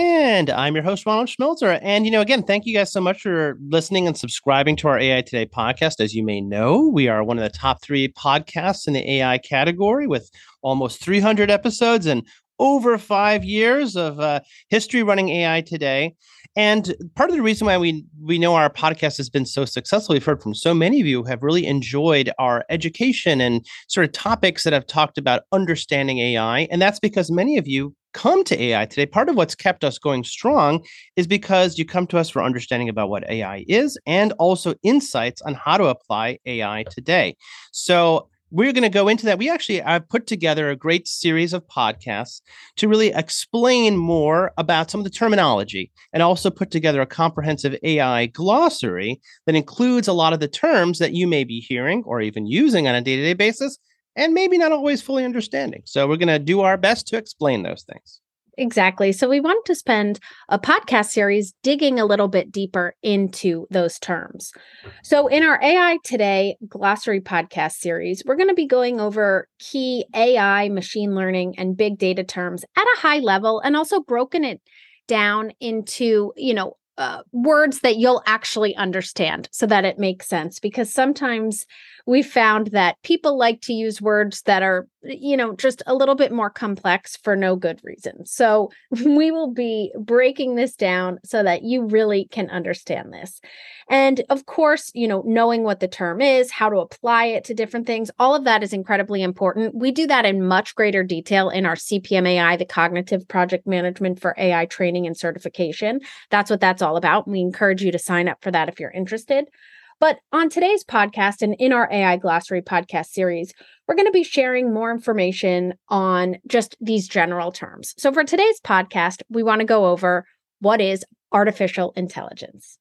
And I'm your host, Ronald Schmelzer. And, you know, again, thank you guys so much for listening and subscribing to our AI Today podcast. As you may know, we are one of the top three podcasts in the AI category with almost 300 episodes and over five years of uh, history running AI Today. And part of the reason why we we know our podcast has been so successful, we've heard from so many of you have really enjoyed our education and sort of topics that have talked about understanding AI. And that's because many of you come to AI today. Part of what's kept us going strong is because you come to us for understanding about what AI is and also insights on how to apply AI today. So we're going to go into that. We actually I've put together a great series of podcasts to really explain more about some of the terminology and also put together a comprehensive AI glossary that includes a lot of the terms that you may be hearing or even using on a day-to-day basis and maybe not always fully understanding. So we're going to do our best to explain those things. Exactly. So we want to spend a podcast series digging a little bit deeper into those terms. So in our AI Today glossary podcast series, we're going to be going over key AI, machine learning, and big data terms at a high level and also broken it down into, you know, uh, words that you'll actually understand so that it makes sense because sometimes we found that people like to use words that are you know just a little bit more complex for no good reason. So we will be breaking this down so that you really can understand this. And of course you know knowing what the term is how to apply it to different things all of that is incredibly important. We do that in much greater detail in our cpmai the cognitive project management for ai training and certification. That's what that's all about. We encourage you to sign up for that if you're interested but on today's podcast and in our AI Glossary podcast series, we're going to be sharing more information on just these general terms. So for today's podcast, we want to go over what is artificial intelligence.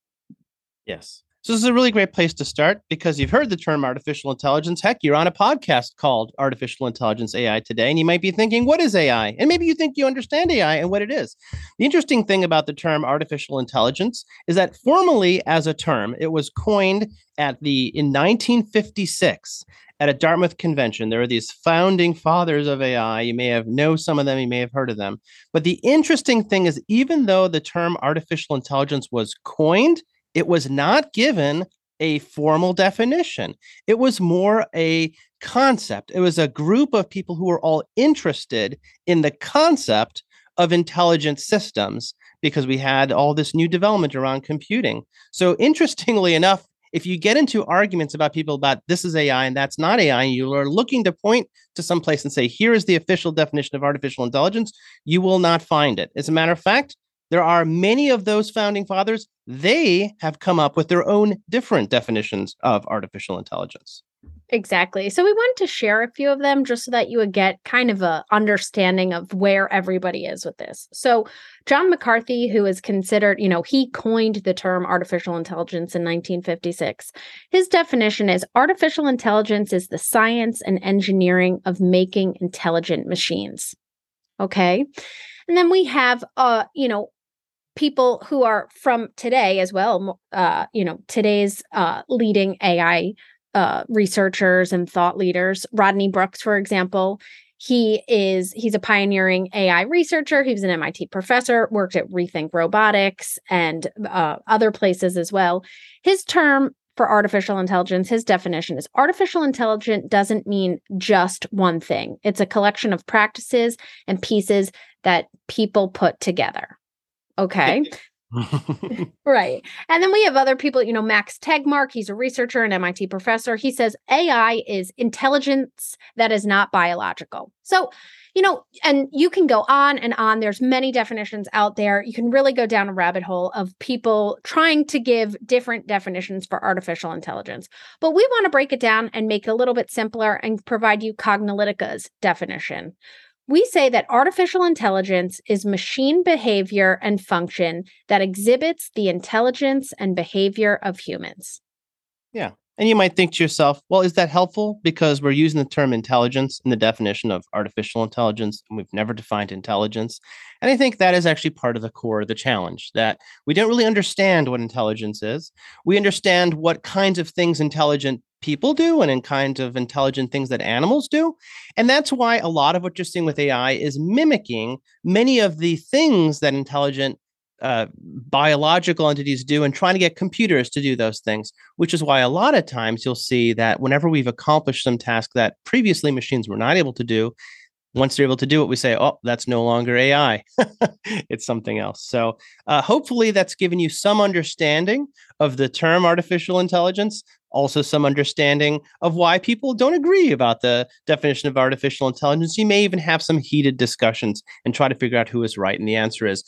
Yes. So this is a really great place to start because you've heard the term artificial intelligence. Heck, you're on a podcast called Artificial Intelligence AI today, and you might be thinking, what is AI? And maybe you think you understand AI and what it is. The interesting thing about the term artificial intelligence is that formally as a term, it was coined at the in 1956 at a Dartmouth convention. There are these founding fathers of AI. You may have know some of them, you may have heard of them. But the interesting thing is even though the term artificial intelligence was coined, it was not given a formal definition. It was more a concept. It was a group of people who were all interested in the concept of intelligent systems because we had all this new development around computing. So, interestingly enough, if you get into arguments about people about this is AI and that's not AI, and you are looking to point to some place and say, here is the official definition of artificial intelligence, you will not find it. As a matter of fact, there are many of those founding fathers, they have come up with their own different definitions of artificial intelligence. Exactly. So we wanted to share a few of them just so that you would get kind of a understanding of where everybody is with this. So John McCarthy, who is considered, you know, he coined the term artificial intelligence in 1956. His definition is artificial intelligence is the science and engineering of making intelligent machines. Okay. And then we have uh, you know, people who are from today as well uh, you know today's uh, leading ai uh, researchers and thought leaders. Rodney brooks for example he is he's a pioneering ai researcher. He was an mit professor worked at rethink robotics and uh, other places as well. His term for artificial intelligence his definition is artificial intelligence doesn't mean just one thing. It's a collection of practices and pieces that people put together Okay. right. And then we have other people, you know, Max Tegmark, he's a researcher and MIT professor. He says AI is intelligence that is not biological. So, you know, and you can go on and on. There's many definitions out there. You can really go down a rabbit hole of people trying to give different definitions for artificial intelligence. But we want to break it down and make it a little bit simpler and provide you Cognilytica's definition we say that artificial intelligence is machine behavior and function that exhibits the intelligence and behavior of humans. Yeah. And you might think to yourself, well, is that helpful? Because we're using the term intelligence in the definition of artificial intelligence, and we've never defined intelligence. And I think that is actually part of the core of the challenge that we don't really understand what intelligence is. We understand what kinds of things intelligent people do and in kinds of intelligent things that animals do. And that's why a lot of what you're seeing with AI is mimicking many of the things that intelligent uh, biological entities do and trying to get computers to do those things, which is why a lot of times you'll see that whenever we've accomplished some task that previously machines were not able to do, once they're able to do it, we say, oh, that's no longer AI. it's something else. So uh, hopefully that's given you some understanding of the term artificial intelligence, also some understanding of why people don't agree about the definition of artificial intelligence. You may even have some heated discussions and try to figure out who is right. And the answer is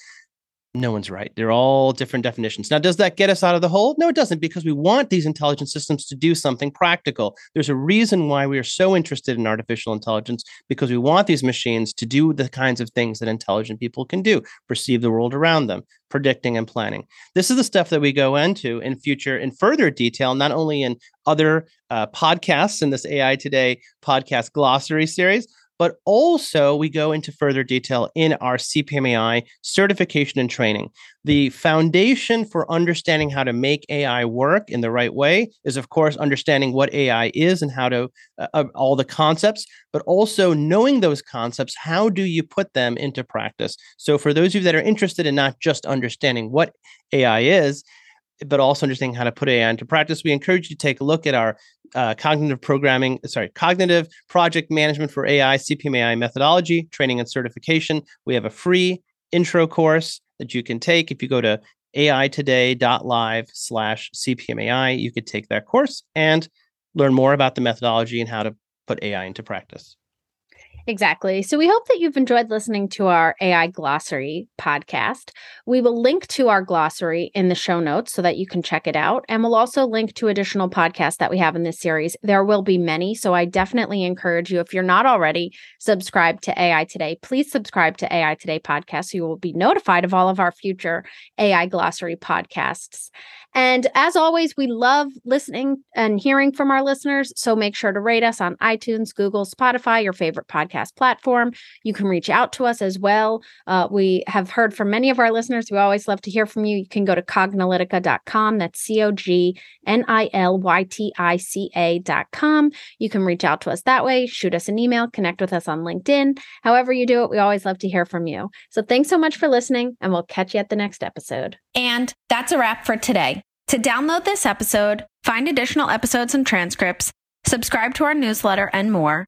no one's right. They're all different definitions. Now, does that get us out of the hole? No, it doesn't, because we want these intelligent systems to do something practical. There's a reason why we are so interested in artificial intelligence, because we want these machines to do the kinds of things that intelligent people can do, perceive the world around them, predicting and planning. This is the stuff that we go into in future in further detail, not only in other uh, podcasts in this AI Today podcast glossary series, but also we go into further detail in our CPMAI certification and training. The foundation for understanding how to make AI work in the right way is, of course, understanding what AI is and how to uh, uh, all the concepts, but also knowing those concepts. How do you put them into practice? So, for those of you that are interested in not just understanding what AI is, but also understanding how to put AI into practice, we encourage you to take a look at our uh, cognitive programming, sorry, cognitive project management for AI, CPMAI methodology, training and certification. We have a free intro course that you can take. If you go to aitoday.live slash CPMAI, you could take that course and learn more about the methodology and how to put AI into practice. Exactly. So we hope that you've enjoyed listening to our AI glossary podcast. We will link to our glossary in the show notes so that you can check it out. And we'll also link to additional podcasts that we have in this series. There will be many. So I definitely encourage you, if you're not already subscribed to AI Today, please subscribe to AI Today podcast so you will be notified of all of our future AI glossary podcasts. And as always, we love listening and hearing from our listeners. So make sure to rate us on iTunes, Google, Spotify, your favorite podcast platform. You can reach out to us as well. Uh, we have heard from many of our listeners. We always love to hear from you. You can go to cognilytica.com. That's C O G N I L Y T I C A.com. You can reach out to us that way, shoot us an email, connect with us on LinkedIn. However, you do it, we always love to hear from you. So thanks so much for listening, and we'll catch you at the next episode. And that's a wrap for today. To download this episode, find additional episodes and transcripts, subscribe to our newsletter, and more,